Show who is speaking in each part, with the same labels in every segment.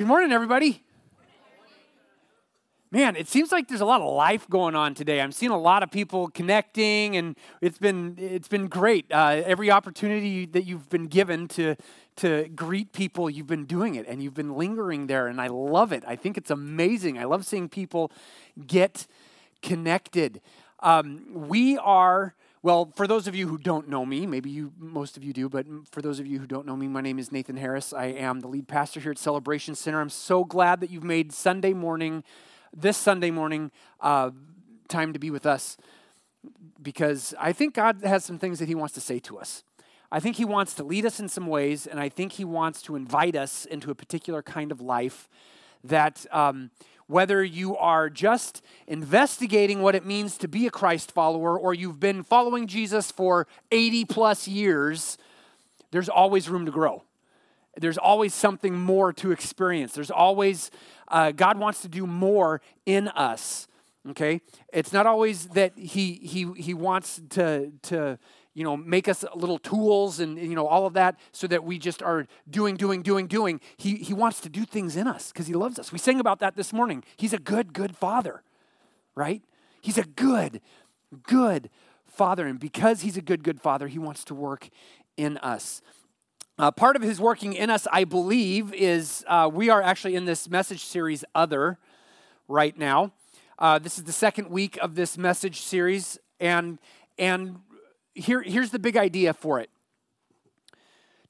Speaker 1: Good morning, everybody. Man, it seems like there's a lot of life going on today. I'm seeing a lot of people connecting, and it's been it's been great. Uh, every opportunity that you've been given to to greet people, you've been doing it, and you've been lingering there, and I love it. I think it's amazing. I love seeing people get connected. Um, we are well, for those of you who don't know me, maybe you most of you do, but for those of you who don't know me, my name is Nathan Harris. I am the lead pastor here at Celebration Center. I'm so glad that you've made Sunday morning, this Sunday morning, uh, time to be with us because I think God has some things that He wants to say to us. I think He wants to lead us in some ways, and I think He wants to invite us into a particular kind of life that um, whether you are just investigating what it means to be a Christ follower or you've been following Jesus for 80 plus years, there's always room to grow. There's always something more to experience. There's always, uh, God wants to do more in us. Okay? It's not always that He, he, he wants to, to you know, make us little tools and, you know, all of that so that we just are doing, doing, doing, doing. He, he wants to do things in us because he loves us. We sang about that this morning. He's a good, good father, right? He's a good, good father. And because he's a good, good father, he wants to work in us. Uh, part of his working in us, I believe, is uh, we are actually in this message series, Other, right now. Uh, this is the second week of this message series, and and here, here's the big idea for it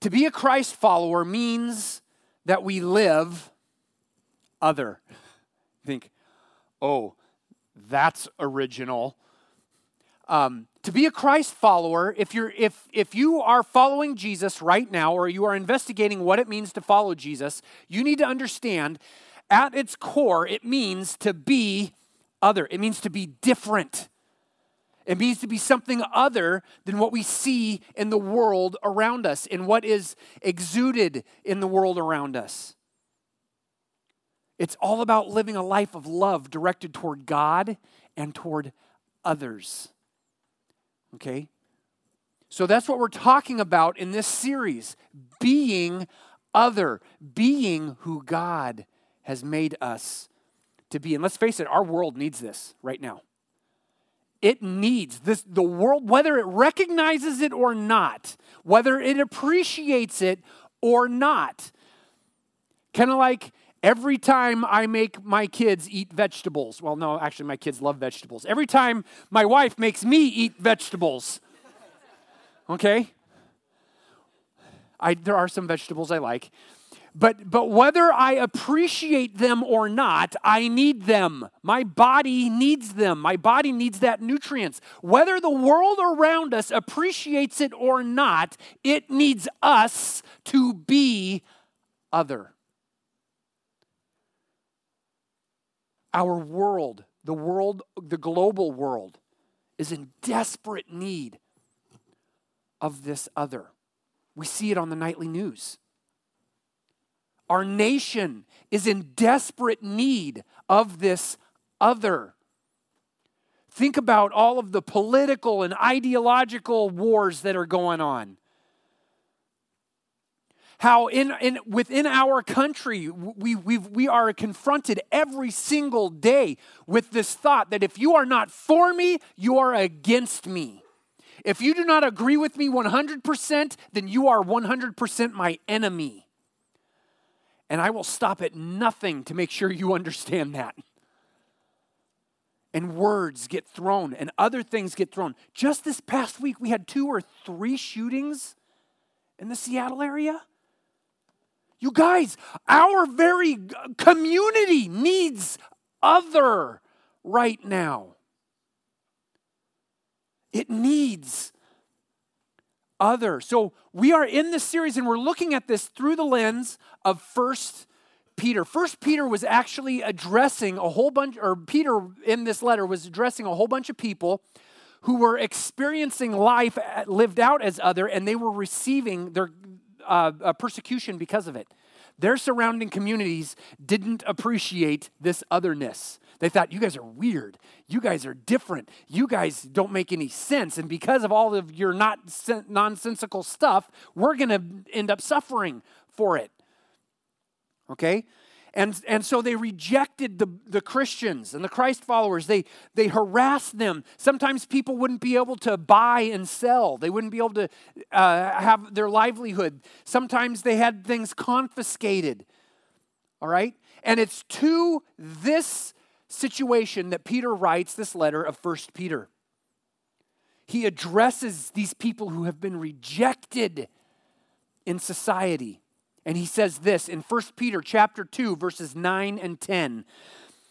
Speaker 1: to be a Christ follower means that we live other. Think, oh, that's original. Um, to be a Christ follower, if you're if if you are following Jesus right now, or you are investigating what it means to follow Jesus, you need to understand at its core, it means to be other. It means to be different. It means to be something other than what we see in the world around us, in what is exuded in the world around us. It's all about living a life of love directed toward God and toward others. Okay? So that's what we're talking about in this series being other, being who God has made us to be. And let's face it, our world needs this right now it needs this the world whether it recognizes it or not whether it appreciates it or not. Kind of like every time i make my kids eat vegetables well no actually my kids love vegetables. Every time my wife makes me eat vegetables okay? I, there are some vegetables i like but, but whether I appreciate them or not, I need them. My body needs them. My body needs that nutrients. Whether the world around us appreciates it or not, it needs us to be other. Our world, the world, the global world, is in desperate need of this other. We see it on the nightly news. Our nation is in desperate need of this other. Think about all of the political and ideological wars that are going on. How in, in within our country we, we we are confronted every single day with this thought that if you are not for me, you are against me. If you do not agree with me 100%, then you are 100% my enemy. And I will stop at nothing to make sure you understand that. And words get thrown and other things get thrown. Just this past week, we had two or three shootings in the Seattle area. You guys, our very community needs other right now. It needs other. So we are in this series and we're looking at this through the lens of First Peter. First Peter was actually addressing a whole bunch, or Peter in this letter was addressing a whole bunch of people who were experiencing life lived out as other, and they were receiving their uh, persecution because of it. Their surrounding communities didn't appreciate this otherness. They thought, you guys are weird. You guys are different. You guys don't make any sense. And because of all of your not nonsensical stuff, we're going to end up suffering for it. Okay? And, and so they rejected the, the Christians and the Christ followers. They, they harassed them. Sometimes people wouldn't be able to buy and sell, they wouldn't be able to uh, have their livelihood. Sometimes they had things confiscated. All right? And it's to this situation that Peter writes this letter of First Peter. He addresses these people who have been rejected in society. And he says this in 1 Peter chapter 2 verses 9 and 10.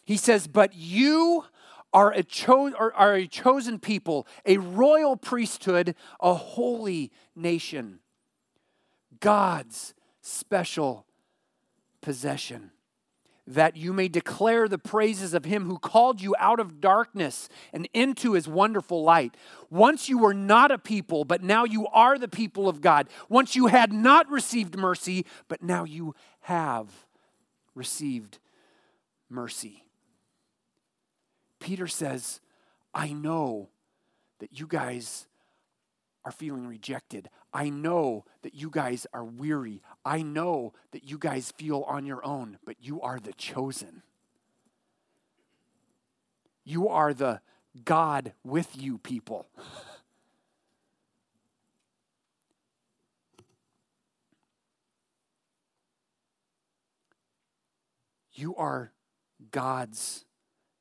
Speaker 1: He says, "But you are a, cho- are a chosen people, a royal priesthood, a holy nation, God's special possession." That you may declare the praises of him who called you out of darkness and into his wonderful light. Once you were not a people, but now you are the people of God. Once you had not received mercy, but now you have received mercy. Peter says, I know that you guys are feeling rejected. I know that you guys are weary. I know that you guys feel on your own, but you are the chosen. You are the God with you people. you are God's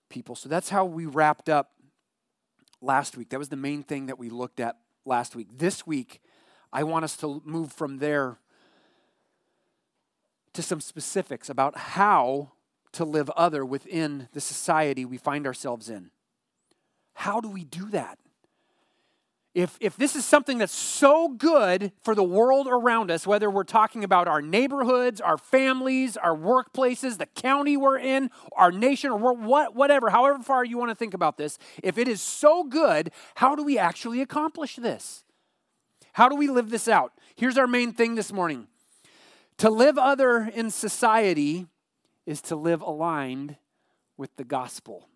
Speaker 1: people. So that's how we wrapped up last week. That was the main thing that we looked at last week. This week, I want us to move from there to some specifics about how to live other within the society we find ourselves in. How do we do that? If, if this is something that's so good for the world around us, whether we're talking about our neighborhoods, our families, our workplaces, the county we're in, our nation, or what, whatever, however far you want to think about this, if it is so good, how do we actually accomplish this? How do we live this out? Here's our main thing this morning to live other in society is to live aligned with the gospel.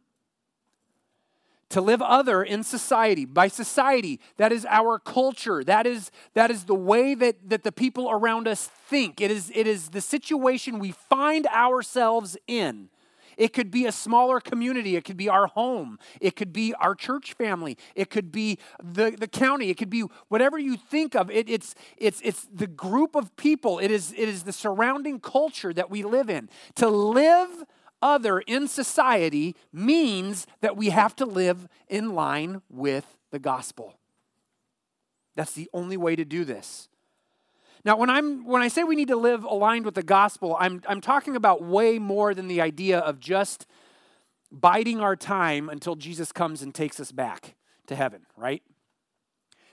Speaker 1: To live other in society. By society, that is our culture. That is, that is the way that, that the people around us think. It is, it is the situation we find ourselves in. It could be a smaller community. It could be our home. It could be our church family. It could be the, the county. It could be whatever you think of. It, it's, it's, it's the group of people. It is, it is the surrounding culture that we live in. To live other in society means that we have to live in line with the gospel. That's the only way to do this. Now, when, I'm, when I say we need to live aligned with the gospel, I'm, I'm talking about way more than the idea of just biding our time until Jesus comes and takes us back to heaven, right?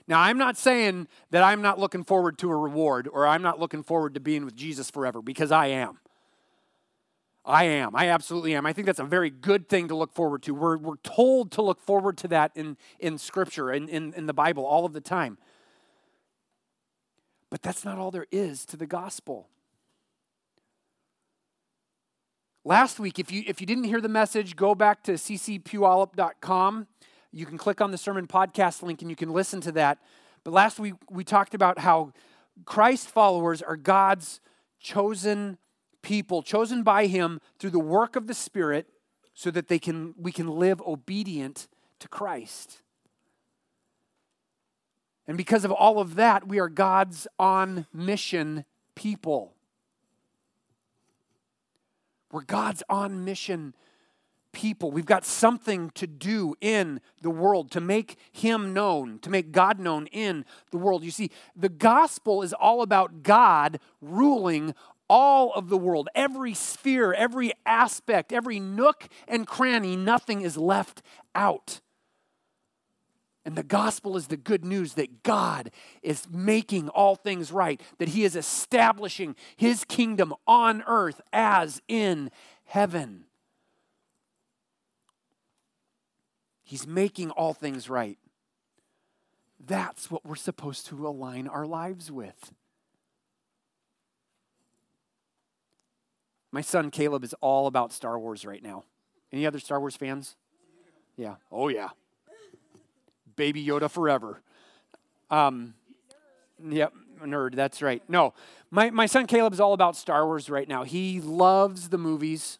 Speaker 1: Now, I'm not saying that I'm not looking forward to a reward or I'm not looking forward to being with Jesus forever because I am. I am. I absolutely am. I think that's a very good thing to look forward to. We're, we're told to look forward to that in, in Scripture and in, in the Bible all of the time. But that's not all there is to the gospel. Last week, if you, if you didn't hear the message, go back to ccpuyallup.com. You can click on the sermon podcast link and you can listen to that. But last week, we talked about how Christ followers are God's chosen people, chosen by Him through the work of the Spirit so that they can, we can live obedient to Christ. And because of all of that, we are God's on mission people. We're God's on mission people. We've got something to do in the world to make Him known, to make God known in the world. You see, the gospel is all about God ruling all of the world, every sphere, every aspect, every nook and cranny, nothing is left out. And the gospel is the good news that God is making all things right, that He is establishing His kingdom on earth as in heaven. He's making all things right. That's what we're supposed to align our lives with. My son Caleb is all about Star Wars right now. Any other Star Wars fans? Yeah. Oh, yeah. Baby Yoda forever. Um, yep. nerd. That's right. No, my, my son Caleb is all about Star Wars right now. He loves the movies,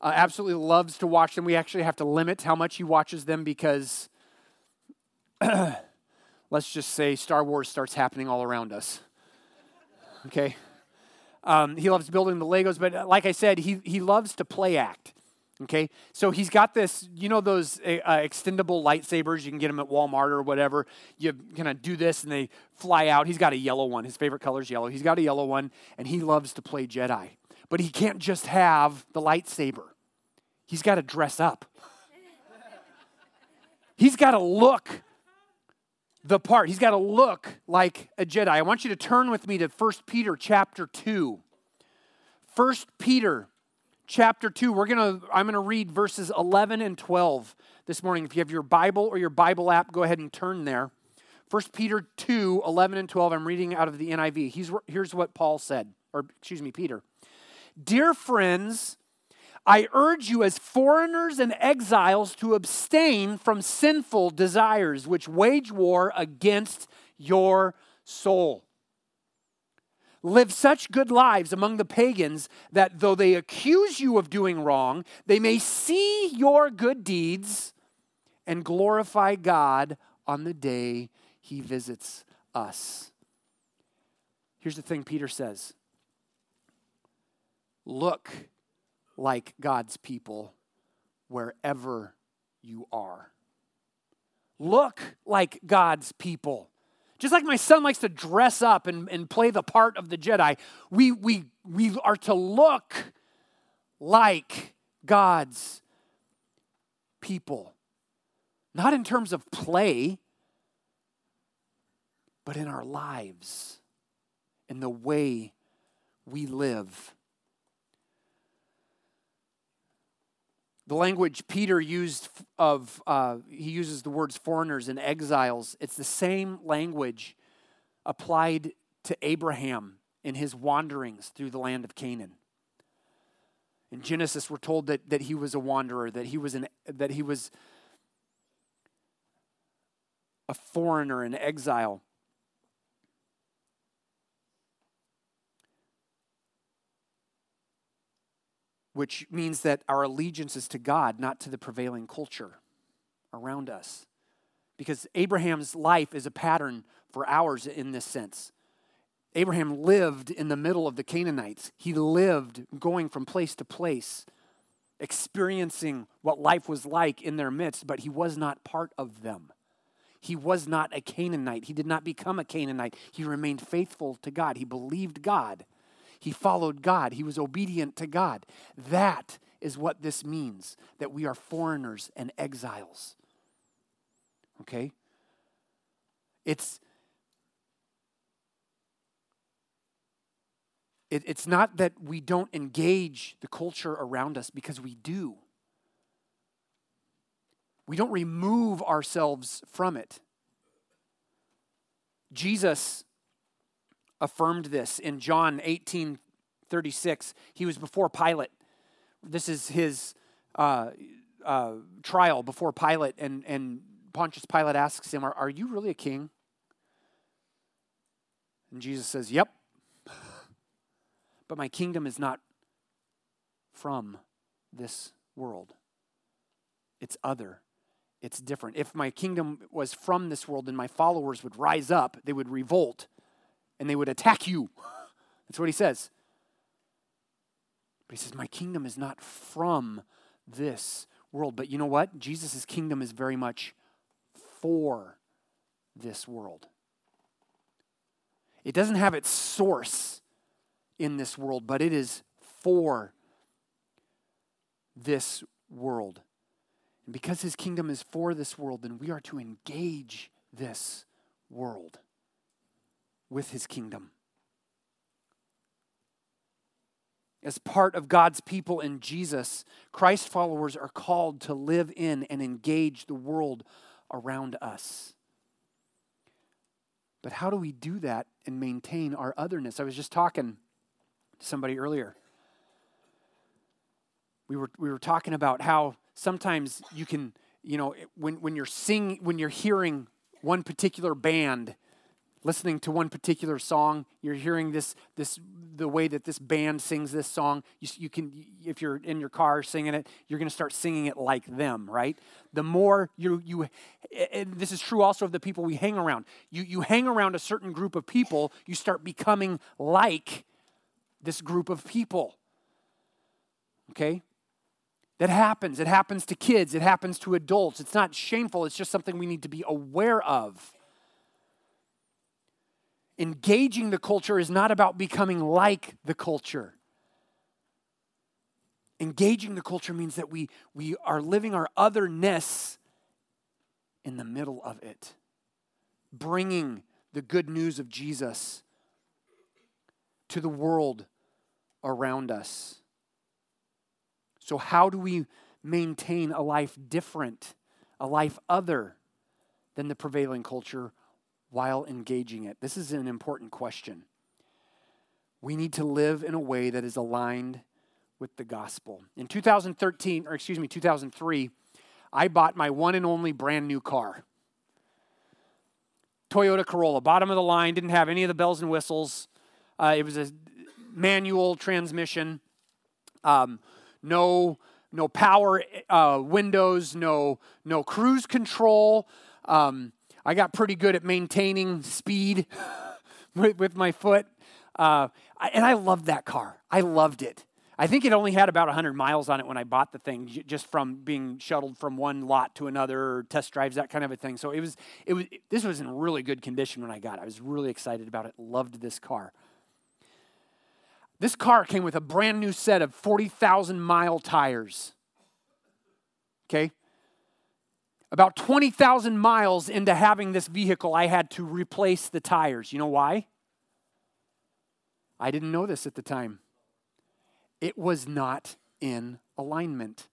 Speaker 1: uh, absolutely loves to watch them. We actually have to limit how much he watches them because, let's just say, Star Wars starts happening all around us. Okay? Um, he loves building the Legos, but uh, like I said, he, he loves to play act. Okay, so he's got this, you know, those uh, uh extendable lightsabers. You can get them at Walmart or whatever. You kind of do this and they fly out. He's got a yellow one. His favorite color is yellow. He's got a yellow one, and he loves to play Jedi. But he can't just have the lightsaber, he's got to dress up. he's got to look the part. He's got to look like a Jedi. I want you to turn with me to 1 Peter chapter 2. 1 Peter chapter 2. We're going to I'm going to read verses 11 and 12 this morning. If you have your Bible or your Bible app, go ahead and turn there. 1 Peter 2, 11 and 12. I'm reading out of the NIV. He's, here's what Paul said, or excuse me, Peter. Dear friends, I urge you as foreigners and exiles to abstain from sinful desires which wage war against your soul. Live such good lives among the pagans that though they accuse you of doing wrong, they may see your good deeds and glorify God on the day he visits us. Here's the thing Peter says Look like God's people wherever you are. Look like God's people just like my son likes to dress up and, and play the part of the Jedi, we, we, we are to look like God's people. Not in terms of play, but in our lives, in the way we live. The language Peter used of, uh, he uses the words foreigners and exiles. It's the same language applied to Abraham in his wanderings through the land of Canaan. In Genesis, we're told that, that he was a wanderer, that he was, an, that he was a foreigner, an exile. Which means that our allegiance is to God, not to the prevailing culture around us. Because Abraham's life is a pattern for ours in this sense. Abraham lived in the middle of the Canaanites. He lived going from place to place, experiencing what life was like in their midst, but he was not part of them. He was not a Canaanite. He did not become a Canaanite. He remained faithful to God. He believed God. He followed God, he was obedient to God. That is what this means that we are foreigners and exiles. Okay? It's it, it's not that we don't engage the culture around us because we do. We don't remove ourselves from it. Jesus affirmed this in John 18 36. He was before Pilate. This is his uh, uh, trial before Pilate, and, and Pontius Pilate asks him, are, are you really a king? And Jesus says, Yep. but my kingdom is not from this world, it's other. It's different. If my kingdom was from this world, then my followers would rise up, they would revolt, and they would attack you. That's what he says. But he says, My kingdom is not from this world. But you know what? Jesus' kingdom is very much for this world. It doesn't have its source in this world, but it is for this world. And because his kingdom is for this world, then we are to engage this world with his kingdom. As part of God's people in Jesus, Christ followers are called to live in and engage the world around us. But how do we do that and maintain our otherness? I was just talking to somebody earlier. We were, we were talking about how sometimes you can, you know, when, when you're singing, when you're hearing one particular band listening to one particular song you're hearing this this the way that this band sings this song you, you can if you're in your car singing it you're going to start singing it like them right? The more you you and this is true also of the people we hang around. You you hang around a certain group of people you start becoming like this group of people okay? That happens. It happens to kids. It happens to adults. It's not shameful. It's just something we need to be aware of engaging the culture is not about becoming like the culture. Engaging the culture means that we, we are living our otherness in the middle of it, bringing the good news of Jesus to the world around us. So, how do we maintain a life different, a life other than the prevailing culture while engaging it? This is an important question. We need to live in a way that is aligned with the gospel. In 2013, or excuse me, 2003, I bought my one and only brand new car. Toyota Corolla, bottom of the line, didn't have any of the bells and whistles. Uh, it was a manual transmission, um, no no power uh, windows, no no cruise control. Um, I got pretty good at maintaining speed with, with, my foot. Uh, and I loved that car. I loved it. I think it only had about 100 miles on it when I bought the thing, just from being shuttled from one lot to another, test drives, that kind of a thing. So it was, it was. This was in really good condition when I got it. I was really excited about it. Loved this car. This car came with a brand new set of 40,000 mile tires. Okay, about 20,000 miles into having this vehicle, I had to replace the tires. You know why? I didn't know this at the time. It was not in alignment.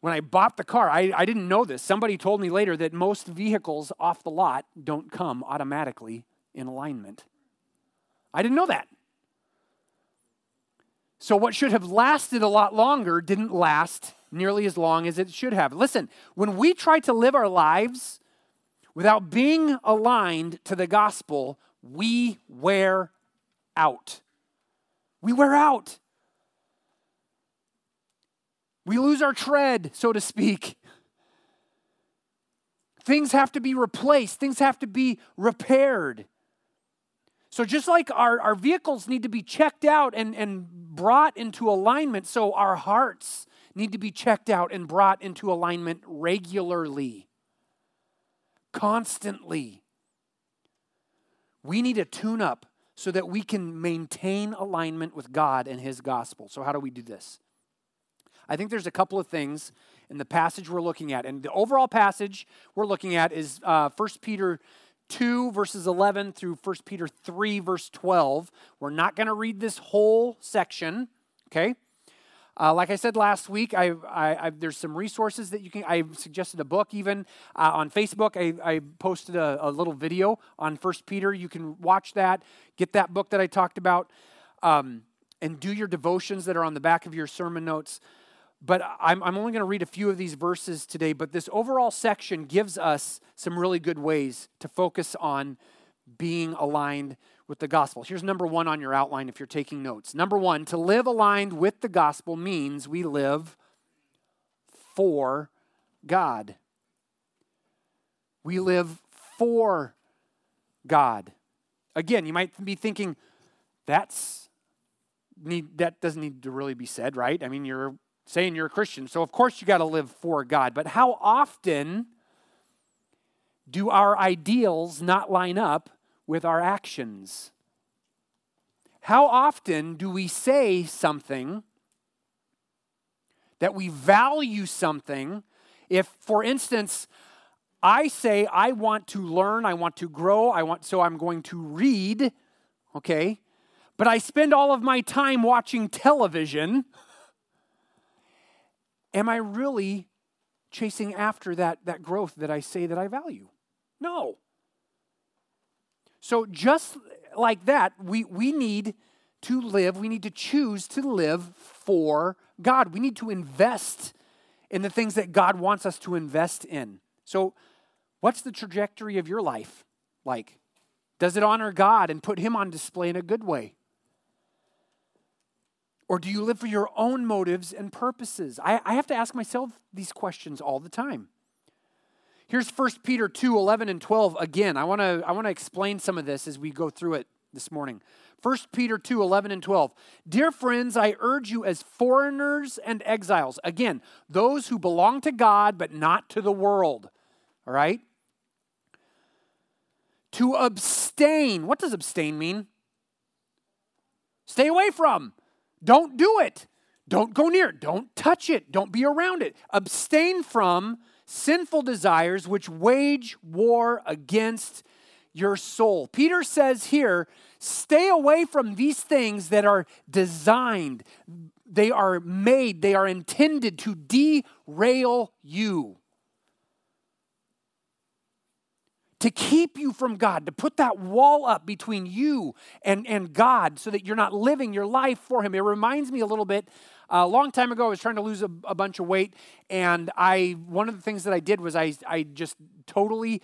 Speaker 1: When I bought the car, I, I didn't know this. Somebody told me later that most vehicles off the lot don't come automatically in alignment. I didn't know that. So, what should have lasted a lot longer didn't last nearly as long as it should have. Listen, when we try to live our lives without being aligned to the gospel, we wear out. We wear out. We lose our tread, so to speak. Things have to be replaced, things have to be repaired. So, just like our, our vehicles need to be checked out and, and brought into alignment, so our hearts need to be checked out and brought into alignment regularly, constantly. We need a tune up so that we can maintain alignment with God and His gospel. So, how do we do this? I think there's a couple of things in the passage we're looking at. And the overall passage we're looking at is uh, 1 Peter 2, verses 11 through 1 Peter 3, verse 12. We're not going to read this whole section, okay? Uh, like I said last week, I, I, I, there's some resources that you can. I suggested a book even uh, on Facebook. I, posted a, a, little video on First Peter. You can watch that, get that book that I talked about, um, and do your devotions that are on the back of your sermon notes. But I'm, I'm only going to read a few of these verses today. But this overall section gives us some really good ways to focus on being aligned with the gospel. Here's number one on your outline if you're taking notes. Number one, to live aligned with the gospel means we live for God. We live for God. Again, you might be thinking, that's need that doesn't need to really be said, right? I mean, you're saying you're a Christian, so of course you got to live for God. But how often do our ideals not line up with our actions. How often do we say something that we value something if, for instance, I say I want to learn, I want to grow, I want so I'm going to read, okay? But I spend all of my time watching television. Am I really chasing after that, that growth that I say that I value? No. So, just like that, we, we need to live, we need to choose to live for God. We need to invest in the things that God wants us to invest in. So, what's the trajectory of your life? like? Does it honor God and put Him on display in a good way? Or do you live for your own motives and purposes? I, I have to ask myself these questions all the time. Here's 1 Peter 2 11 and 12 again. I want to I want to explain some of this as we go through it this morning. 1 Peter 2 11 and 12. Dear friends, I urge you as foreigners and exiles, again, those who belong to God but not to the world, all right? To abstain. What does abstain mean? Stay away from. Don't do it. Don't go near it. Don't touch it. Don't be around it. Abstain from sinful desires which wage war against your soul. Peter says here, stay away from these things that are designed, they are made, they are intended to derail you. To keep you from God, to put that wall up between you and, and God so that you're not living your life for Him. It reminds me a little bit a long time ago, I was trying to lose a, a, bunch of weight, and I one of the things that I did was I I just totally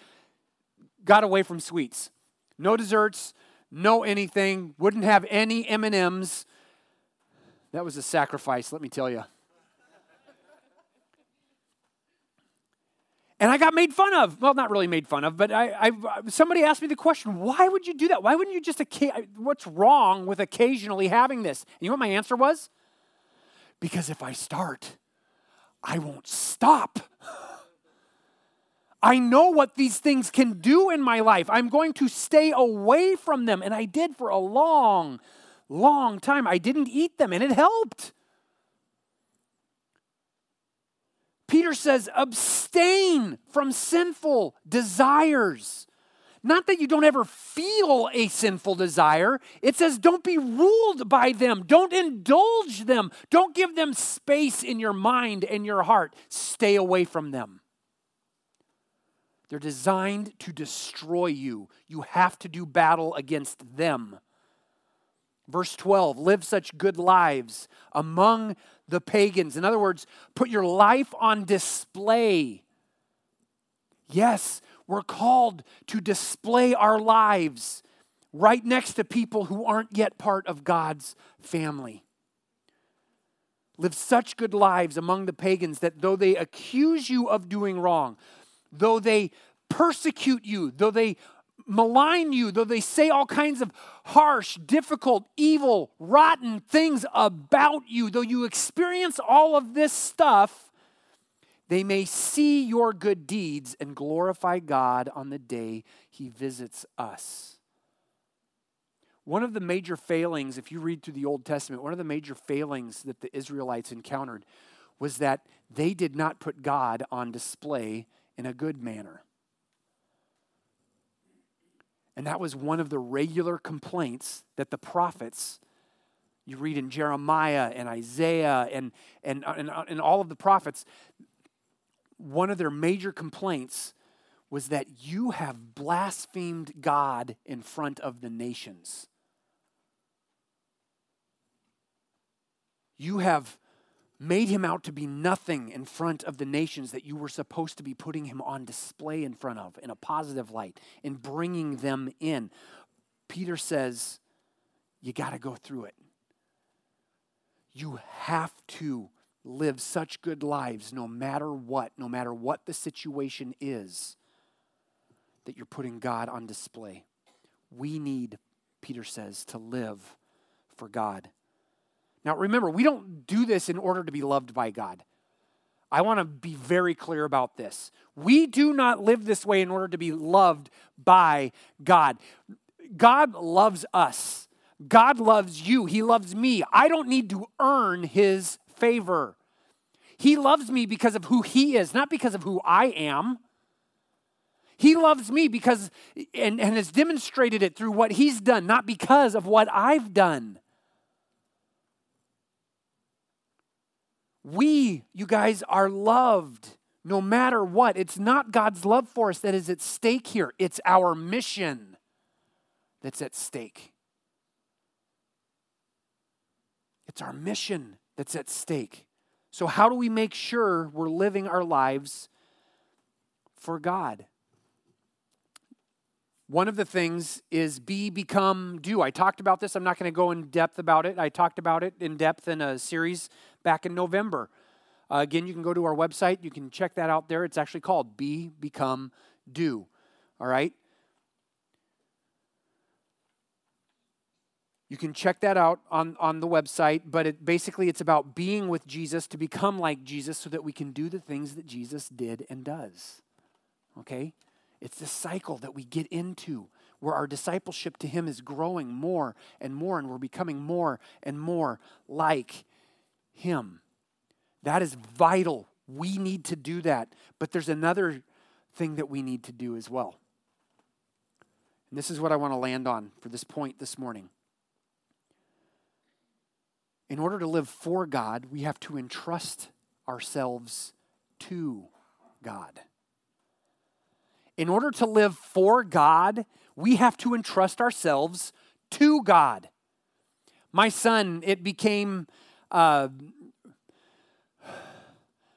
Speaker 1: got away from sweets. No desserts, no anything. Wouldn't have any M and M's. That was a sacrifice, let me tell you. And I got made fun of. Well, not really made fun of, but I, I, somebody asked me the question, why would you do that? Why wouldn't you just, what's wrong with occasionally having this? And you know what my answer was? Because if I start, I won't stop. I know what these things can do in my life. I'm going to stay away from them. And I did for a long, long time. I didn't eat them, and it helped. Peter says, abstain from sinful desires. Not that you don't ever feel a sinful desire. It says don't be ruled by them. Don't indulge them. Don't give them space in your mind and your heart. Stay away from them. They're designed to destroy you. You have to do battle against them. Verse 12 live such good lives among the pagans. In other words, put your life on display. Yes, we're called to display our lives right next to people who aren't yet part of God's family. Live such good lives among the pagans that though they accuse you of doing wrong, though they persecute you, though they malign you, though they say all kinds of harsh, difficult, evil, rotten things about you, though you experience all of this stuff, they may see your good deeds and glorify God on the day he visits us. One of the major failings, if you read through the Old Testament, one of the major failings that the Israelites encountered was that they did not put God on display in a good manner. And that was one of the regular complaints that the prophets, you read in Jeremiah and Isaiah and, and, and, and all of the prophets, one of their major complaints was that you have blasphemed God in front of the nations. You have made him out to be nothing in front of the nations that you were supposed to be putting him on display in front of in a positive light and bringing them in. Peter says, You got to go through it. You have to live such good lives no matter what, no matter what the situation is, that you're putting God on display. We need, Peter says, to live for God. Now remember, we don't do this in order to be loved by God. I want to be very clear about this. We do not live this way in order to be loved by God. God loves us. God loves you. He loves me. I don't need to earn his favor. He loves me because of who He is, not because of who I am. He loves me because, and, and has demonstrated it through what He's done, not because of what I've done. We, you guys, are loved no matter what. It's not God's love for us that is at stake here, it's our mission that's at stake. It's our mission that's at stake. So, how do we make sure we're living our lives for God? One of the things is be, become, do. I talked about this. I'm not going to go in depth about it. I talked about it in depth in a series back in November. Uh, again, you can go to our website. You can check that out there. It's actually called Be, Become, Do. All right? You can check that out on, on the website, but it, basically it's about being with Jesus to become like Jesus so that we can do the things that Jesus did and does. Okay? It's this cycle that we get into where our discipleship to Him is growing more and more, and we're becoming more and more like Him. That is vital. We need to do that. But there's another thing that we need to do as well. And this is what I want to land on for this point this morning in order to live for God, we have to entrust ourselves to God. In order to live for God, we have to entrust ourselves to God. My son, it became, uh,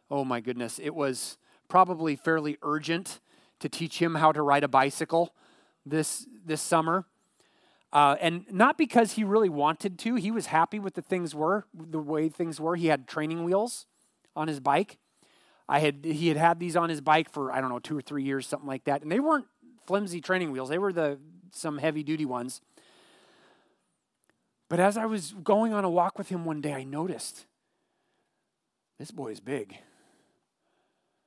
Speaker 1: oh my goodness, it was probably fairly urgent to teach him how to ride a bicycle this, this summer. Uh, and not because he really wanted to. He was happy with the things were, the way things were. He had training wheels on his bike. I had he had had these on his bike for I don't know two or three years, something like that. And they weren't flimsy training wheels. They were the some heavy duty ones. But as I was going on a walk with him one day, I noticed this boy is big.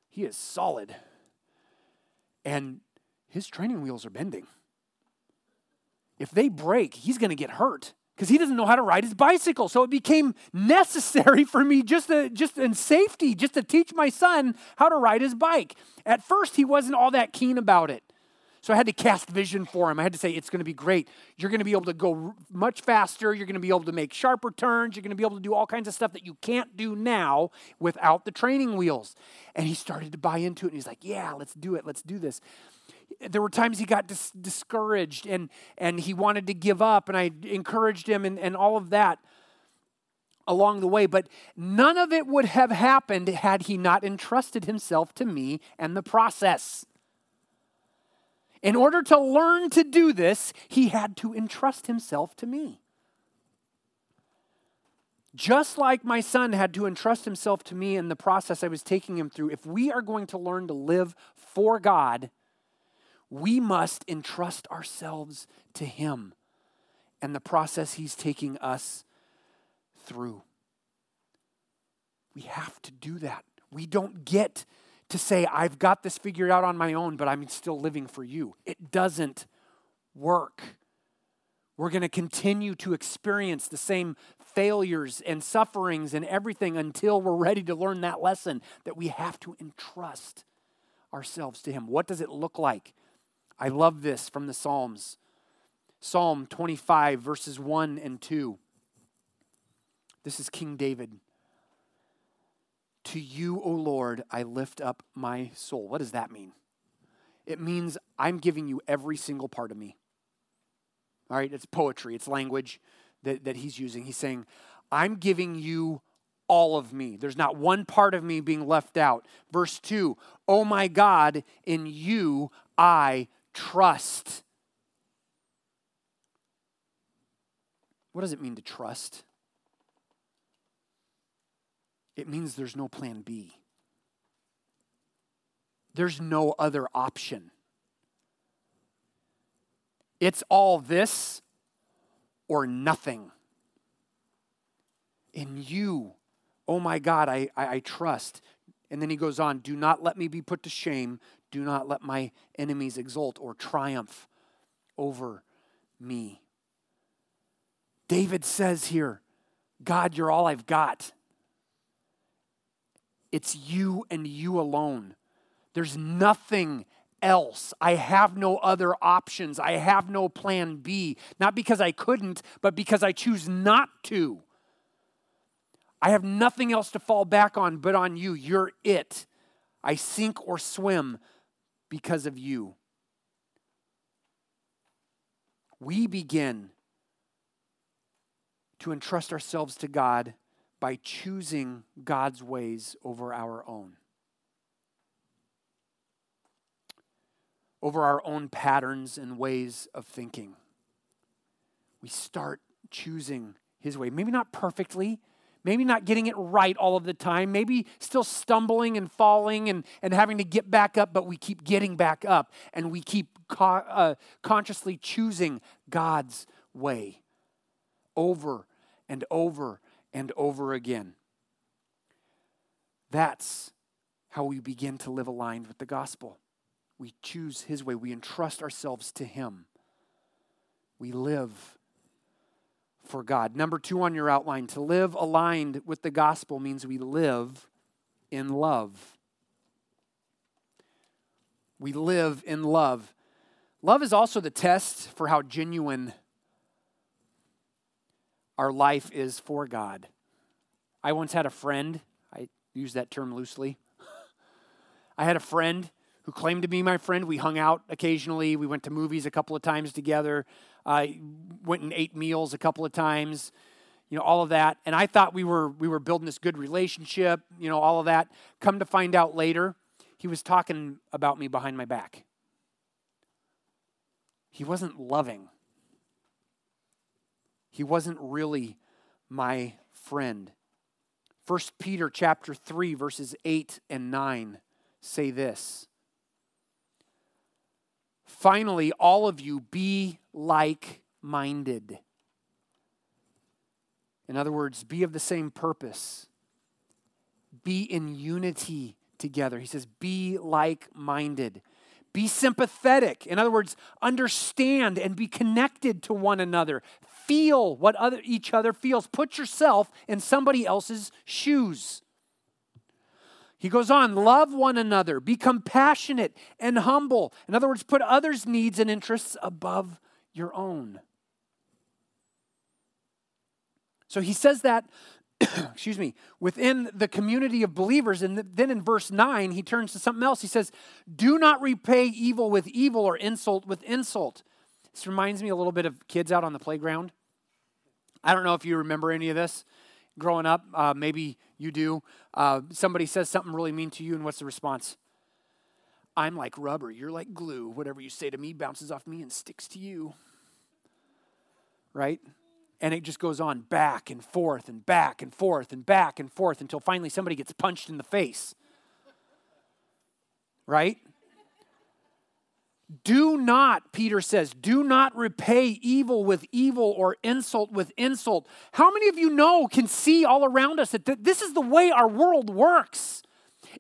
Speaker 1: He is solid. And his training wheels are bending if they break, he's going to get hurt because he doesn't know how to ride his bicycle. So it became necessary for me just to, just in safety, just to teach my son how to ride his bike. At first, he wasn't all that keen about it. So I had to cast vision for him. I had to say, it's going to be great. You're going to be able to go much faster. You're going to be able to make sharper turns. You're going to be able to do all kinds of stuff that you can't do now without the training wheels. And he started to buy into it. And he's like, yeah, let's do it. Let's do this there were times he got dis- discouraged and, and he wanted to give up, and I encouraged him and, and all of that along the way. But none of it would have happened had he not entrusted himself to me and the process. In order to learn to do this, he had to entrust himself to me. Just like my son had to entrust himself to me in the process I was taking him through, if we are going to learn to live for God, we must entrust ourselves to Him and the process He's taking us through. We have to do that. We don't get to say, I've got this figured out on my own, but I'm still living for you. It doesn't work. We're going to continue to experience the same failures and sufferings and everything until we're ready to learn that lesson that we have to entrust ourselves to Him. What does it look like I love this from the Psalms. Psalm 25, verses 1 and 2. This is King David. To you, O Lord, I lift up my soul. What does that mean? It means I'm giving you every single part of me. All right, it's poetry, it's language that, that he's using. He's saying, I'm giving you all of me. There's not one part of me being left out. Verse 2 Oh my God, in you I trust. What does it mean to trust? It means there's no plan B. There's no other option. It's all this or nothing. In you, oh my God, I, I, I trust. And then he goes on, do not let me be put to shame. Do not let my enemies exult or triumph over me. David says here, God, you're all I've got. It's you and you alone. There's nothing else. I have no other options. I have no plan B. Not because I couldn't, but because I choose not to. I have nothing else to fall back on but on you. You're it. I sink or swim because of you. We begin to entrust ourselves to God by choosing God's ways over our own. over our own patterns and ways of thinking. We start choosing His way. Maybe not perfectly, maybe not getting it right all of the time, maybe still stumbling and falling and, and having to get back up, but we keep getting back up and we keep co- uh, consciously choosing God's way over and over and over again. That's how we begin to live aligned with the gospel. We choose His way, we entrust ourselves to Him. We live for God. Number two on your outline to live aligned with the gospel means we live in love. We live in love. Love is also the test for how genuine our life is for God. I once had a friend, I use that term loosely. I had a friend who claimed to be my friend. We hung out occasionally. We went to movies a couple of times together. I went and ate meals a couple of times. You know, all of that. And I thought we were we were building this good relationship, you know, all of that. Come to find out later, he was talking about me behind my back. He wasn't loving. He wasn't really my friend. 1 Peter chapter 3 verses 8 and 9 say this. Finally, all of you be like minded. In other words, be of the same purpose. Be in unity together. He says, be like minded. Be sympathetic. In other words, understand and be connected to one another. Feel what other, each other feels. Put yourself in somebody else's shoes. He goes on, love one another, be compassionate and humble. In other words, put others' needs and interests above your own. So he says that excuse me, within the community of believers. And then in verse 9, he turns to something else. He says, Do not repay evil with evil or insult with insult. This reminds me a little bit of kids out on the playground. I don't know if you remember any of this growing up. Uh, maybe you do. Uh, somebody says something really mean to you, and what's the response? I'm like rubber, you're like glue. Whatever you say to me bounces off me and sticks to you. Right? And it just goes on back and forth and back and forth and back and forth until finally somebody gets punched in the face. Right? Do not, Peter says, do not repay evil with evil or insult with insult. How many of you know, can see all around us that th- this is the way our world works?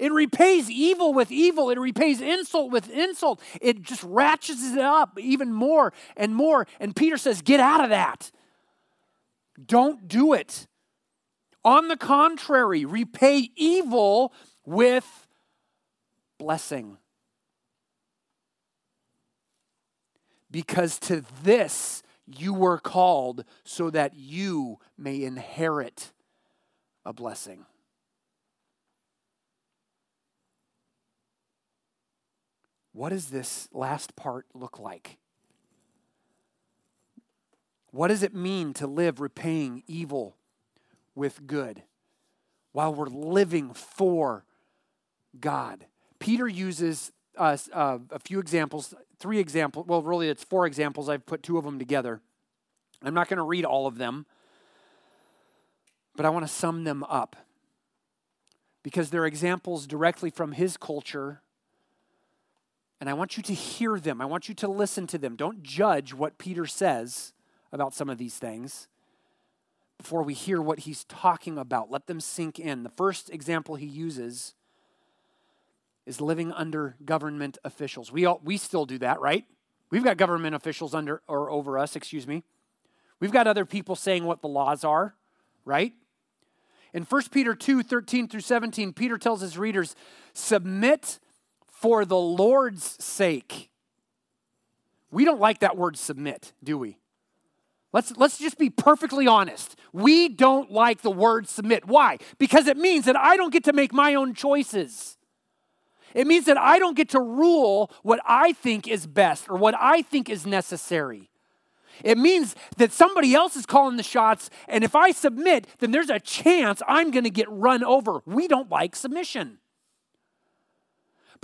Speaker 1: It repays evil with evil. It repays insult with insult. It just ratchets it up even more and more. And Peter says, Get out of that. Don't do it. On the contrary, repay evil with blessing. Because to this you were called so that you may inherit a blessing. What does this last part look like? What does it mean to live repaying evil with good while we're living for God? Peter uses uh, uh, a few examples, three examples. Well, really, it's four examples. I've put two of them together. I'm not going to read all of them, but I want to sum them up because they're examples directly from his culture. And I want you to hear them. I want you to listen to them. Don't judge what Peter says about some of these things before we hear what he's talking about. Let them sink in. The first example he uses is living under government officials. We, all, we still do that, right? We've got government officials under or over us, excuse me. We've got other people saying what the laws are, right? In 1 Peter 2 13 through 17, Peter tells his readers, Submit for the Lord's sake. We don't like that word submit, do we? Let's, let's just be perfectly honest. We don't like the word submit. Why? Because it means that I don't get to make my own choices. It means that I don't get to rule what I think is best or what I think is necessary. It means that somebody else is calling the shots, and if I submit, then there's a chance I'm going to get run over. We don't like submission.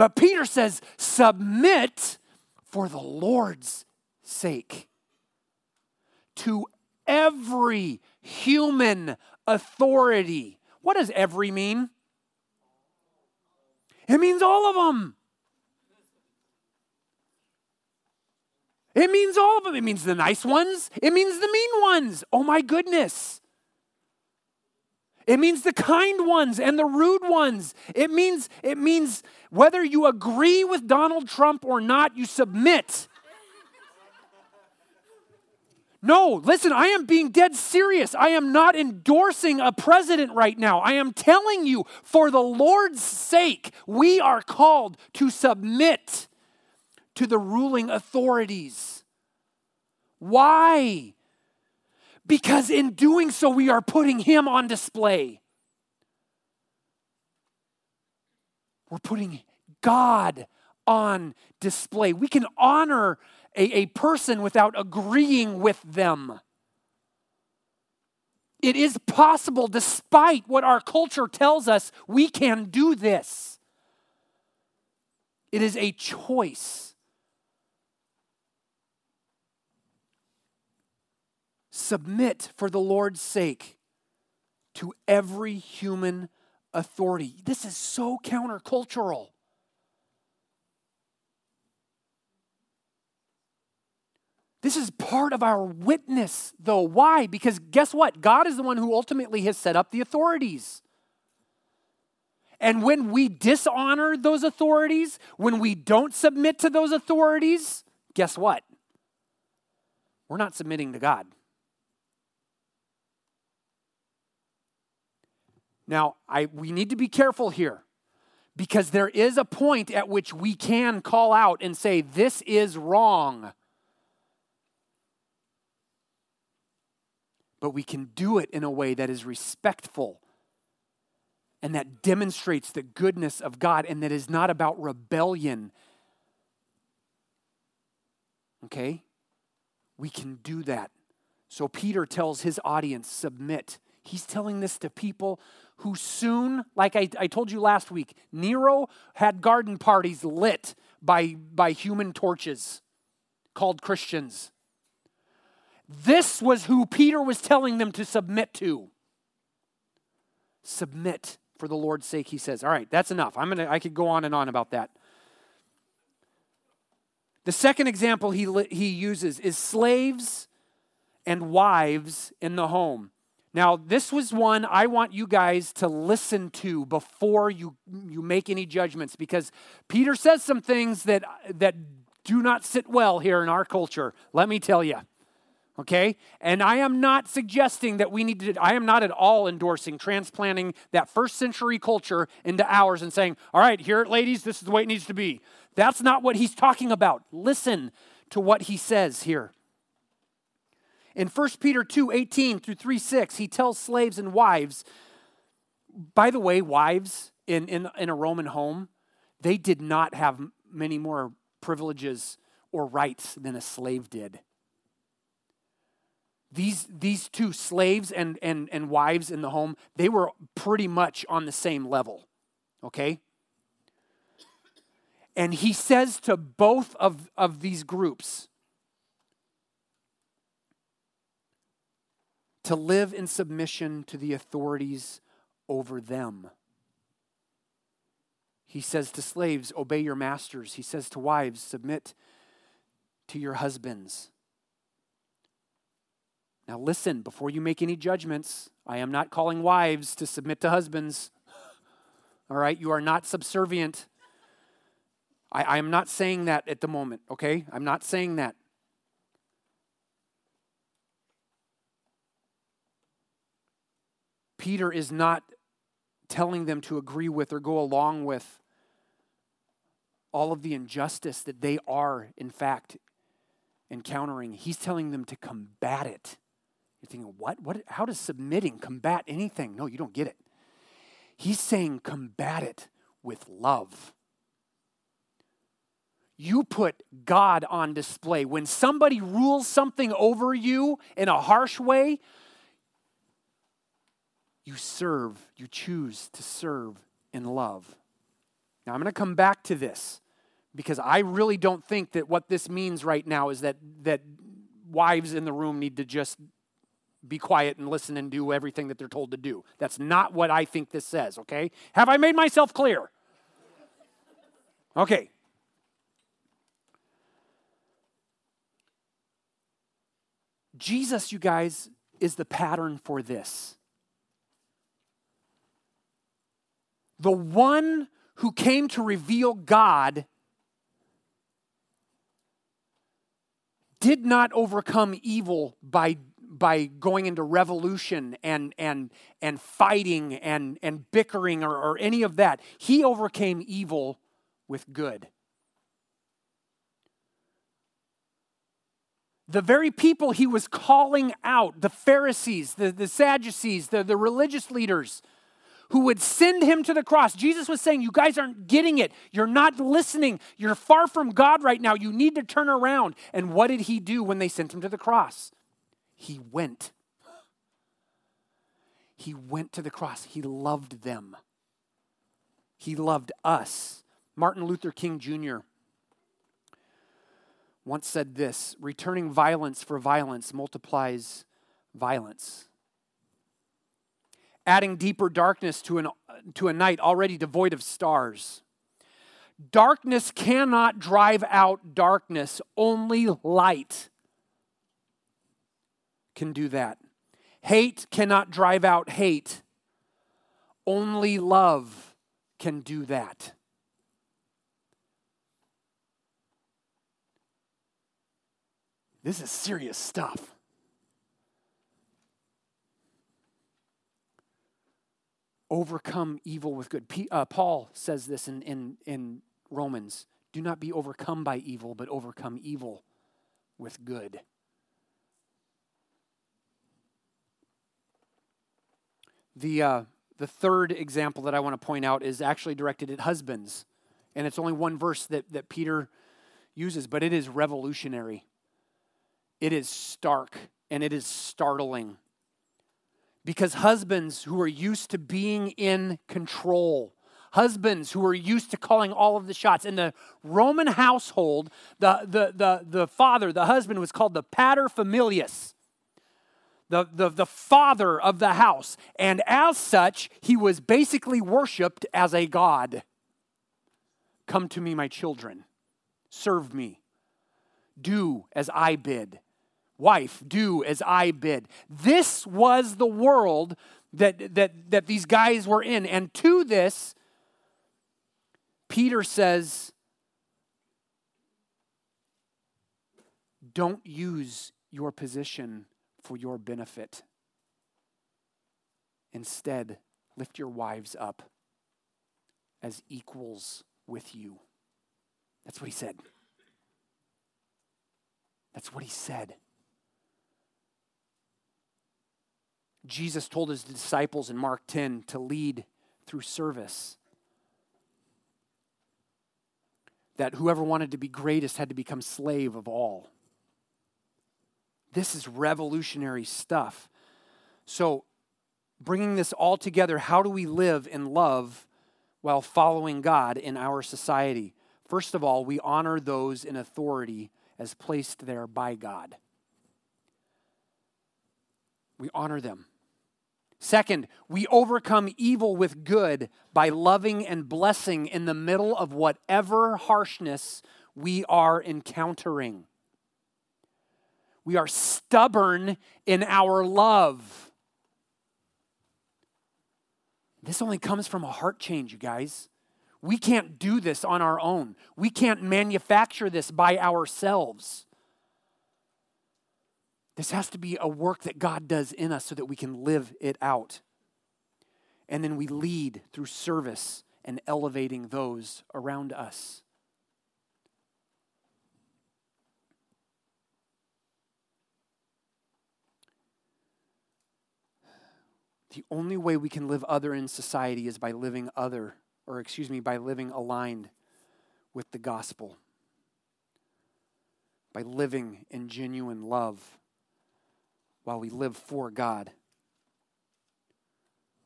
Speaker 1: But Peter says, submit for the Lord's sake. To every human authority. What does every mean? It means all of them. It means all of them. It means the nice ones. It means the mean ones. Oh my goodness. It means the kind ones and the rude ones. It means it means whether you agree with Donald Trump or not, you submit. No, listen, I am being dead serious. I am not endorsing a president right now. I am telling you, for the Lord's sake, we are called to submit to the ruling authorities. Why? Because in doing so, we are putting Him on display. We're putting God on display. We can honor a, a person without agreeing with them. It is possible, despite what our culture tells us, we can do this. It is a choice. Submit for the Lord's sake to every human authority. This is so countercultural. This is part of our witness, though. Why? Because guess what? God is the one who ultimately has set up the authorities. And when we dishonor those authorities, when we don't submit to those authorities, guess what? We're not submitting to God. Now, I, we need to be careful here because there is a point at which we can call out and say, This is wrong. but we can do it in a way that is respectful and that demonstrates the goodness of God and that is not about rebellion. Okay? We can do that. So Peter tells his audience, submit. He's telling this to people who soon, like I, I told you last week, Nero had garden parties lit by, by human torches called Christians. This was who Peter was telling them to submit to. Submit for the Lord's sake, he says. All right, that's enough. I'm gonna, I could go on and on about that. The second example he, he uses is slaves and wives in the home. Now, this was one I want you guys to listen to before you, you make any judgments because Peter says some things that, that do not sit well here in our culture. Let me tell you okay? And I am not suggesting that we need to, I am not at all endorsing transplanting that first century culture into ours and saying, all right, here, ladies, this is the way it needs to be. That's not what he's talking about. Listen to what he says here. In 1 Peter 2 18 through 3 6, he tells slaves and wives, by the way, wives in, in, in a Roman home, they did not have many more privileges or rights than a slave did these, these two slaves and, and, and wives in the home, they were pretty much on the same level, okay? And he says to both of, of these groups to live in submission to the authorities over them. He says to slaves, obey your masters. He says to wives, submit to your husbands. Now, listen, before you make any judgments, I am not calling wives to submit to husbands. All right? You are not subservient. I, I am not saying that at the moment, okay? I'm not saying that. Peter is not telling them to agree with or go along with all of the injustice that they are, in fact, encountering. He's telling them to combat it. You're thinking, what? what? How does submitting combat anything? No, you don't get it. He's saying combat it with love. You put God on display. When somebody rules something over you in a harsh way, you serve, you choose to serve in love. Now, I'm going to come back to this because I really don't think that what this means right now is that, that wives in the room need to just be quiet and listen and do everything that they're told to do. That's not what I think this says, okay? Have I made myself clear? Okay. Jesus, you guys, is the pattern for this. The one who came to reveal God did not overcome evil by, by going into revolution and, and, and fighting and, and bickering or, or any of that. He overcame evil with good. The very people he was calling out, the Pharisees, the, the Sadducees, the, the religious leaders, who would send him to the cross. Jesus was saying, You guys aren't getting it. You're not listening. You're far from God right now. You need to turn around. And what did he do when they sent him to the cross? He went. He went to the cross. He loved them. He loved us. Martin Luther King Jr. once said this returning violence for violence multiplies violence adding deeper darkness to, an, to a night already devoid of stars. Darkness cannot drive out darkness, only light can do that. Hate cannot drive out hate, only love can do that. This is serious stuff. Overcome evil with good. P, uh, Paul says this in, in, in Romans do not be overcome by evil, but overcome evil with good. The, uh, the third example that I want to point out is actually directed at husbands. And it's only one verse that, that Peter uses, but it is revolutionary. It is stark and it is startling because husbands who are used to being in control, husbands who are used to calling all of the shots. In the Roman household, the, the, the, the father, the husband, was called the pater familias. The, the, the father of the house. And as such, he was basically worshiped as a god. Come to me, my children. Serve me. Do as I bid wife, do as I bid. This was the world that, that, that these guys were in. And to this, Peter says, don't use your position for your benefit. Instead, lift your wives up as equals with you. That's what he said. That's what he said. Jesus told his disciples in Mark 10 to lead through service. That whoever wanted to be greatest had to become slave of all. This is revolutionary stuff. So, bringing this all together, how do we live in love while following God in our society? First of all, we honor those in authority as placed there by God. We honor them. Second, we overcome evil with good by loving and blessing in the middle of whatever harshness we are encountering. We are stubborn in our love. This only comes from a heart change, you guys. We can't do this on our own. We can't manufacture this by ourselves. This has to be a work that God does in us so that we can live it out. And then we lead through service and elevating those around us. The only way we can live other in society is by living other, or excuse me, by living aligned with the gospel, by living in genuine love while we live for God,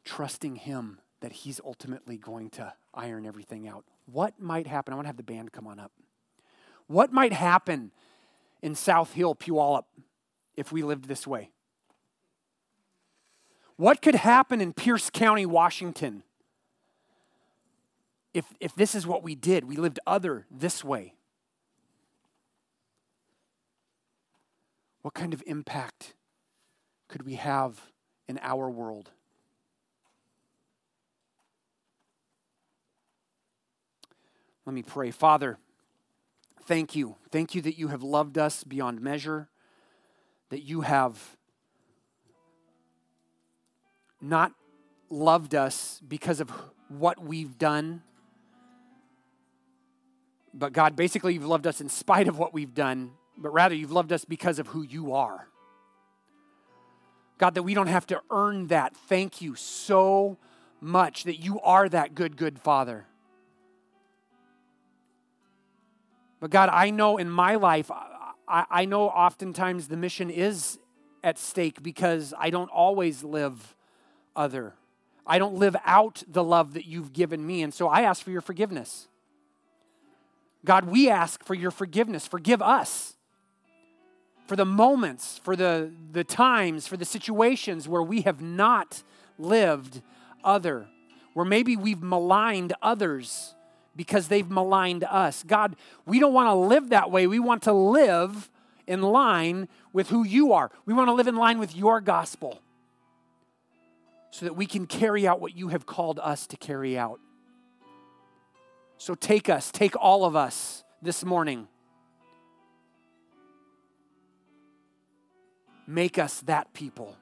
Speaker 1: trusting Him that He's ultimately going to iron everything out. What might happen? I want to have the band come on up. What might happen in South Hill, Puyallup, if we lived this way? What could happen in Pierce County, Washington, if, if this is what we did? We lived other this way. What kind of impact could we have in our world? Let me pray. Father, thank you. Thank you that you have loved us beyond measure, that you have not loved us because of what we've done, but God, basically, you've loved us in spite of what we've done, but rather you've loved us because of who you are. God, that we don't have to earn that. Thank you so much that you are that good, good Father. But God, I know in my life, I, I know oftentimes the mission is at stake because I don't always live other. I don't live out the love that you've given me. And so I ask for your forgiveness. God, we ask for your forgiveness. Forgive us for the moments, for the, the times, for the situations where we have not lived other, where maybe we've maligned others because they've maligned us. God, we don't want to live that way. We want to live in line with who you are. We want to live in line with your gospel so that we can carry out what you have called us to carry out. So take us, take all of us this morning. Make us that people.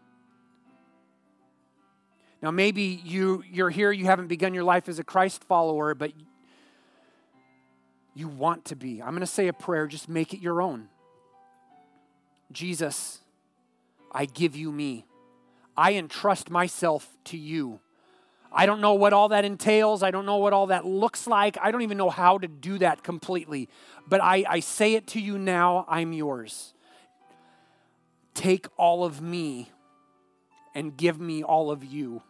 Speaker 1: Now, maybe you, you're here, you haven't begun your life as a Christ follower, but you want to be. I'm going to say a prayer, just make it your own. Jesus, I give you me. I entrust myself to you. I don't know what all that entails. I don't know what all that looks like. I don't even know how to do that completely. But I, I say it to you now I'm yours. Take all of me and give me all of you.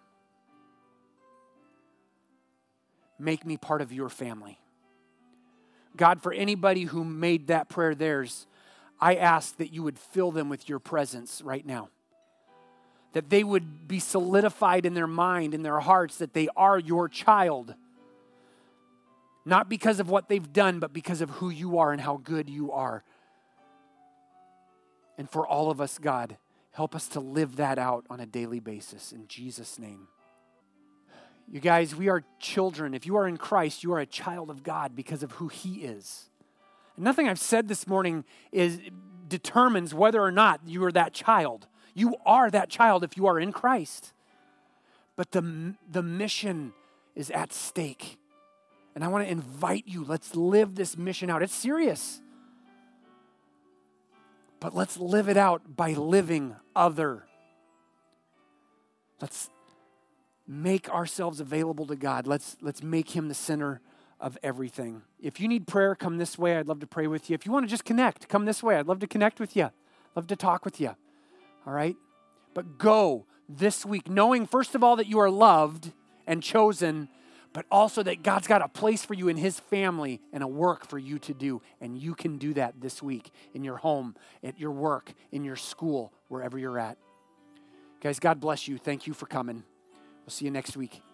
Speaker 1: Make me part of your family. God, for anybody who made that prayer theirs, I ask that you would fill them with your presence right now. That they would be solidified in their mind, in their hearts, that they are your child. Not because of what they've done, but because of who you are and how good you are. And for all of us, God, help us to live that out on a daily basis. In Jesus' name. You guys, we are children. If you are in Christ, you are a child of God because of who He is. And nothing I've said this morning is determines whether or not you are that child. You are that child if you are in Christ. But the, the mission is at stake. And I want to invite you, let's live this mission out. It's serious. But let's live it out by living other. Let's make ourselves available to God. Let's, let's make Him the center of everything. If you need prayer, come this way. I'd love to pray with you. If you want to just connect, come this way. I'd love to connect with you. Love to talk with you. All right? But go this week knowing, first of all, that you are loved and chosen, but also that God's got a place for you in His family and a work for you to do. And you can do that this week in your home, at your work, in your school, wherever you're at. Guys, God bless you. Thank you for coming. We'll see you next week.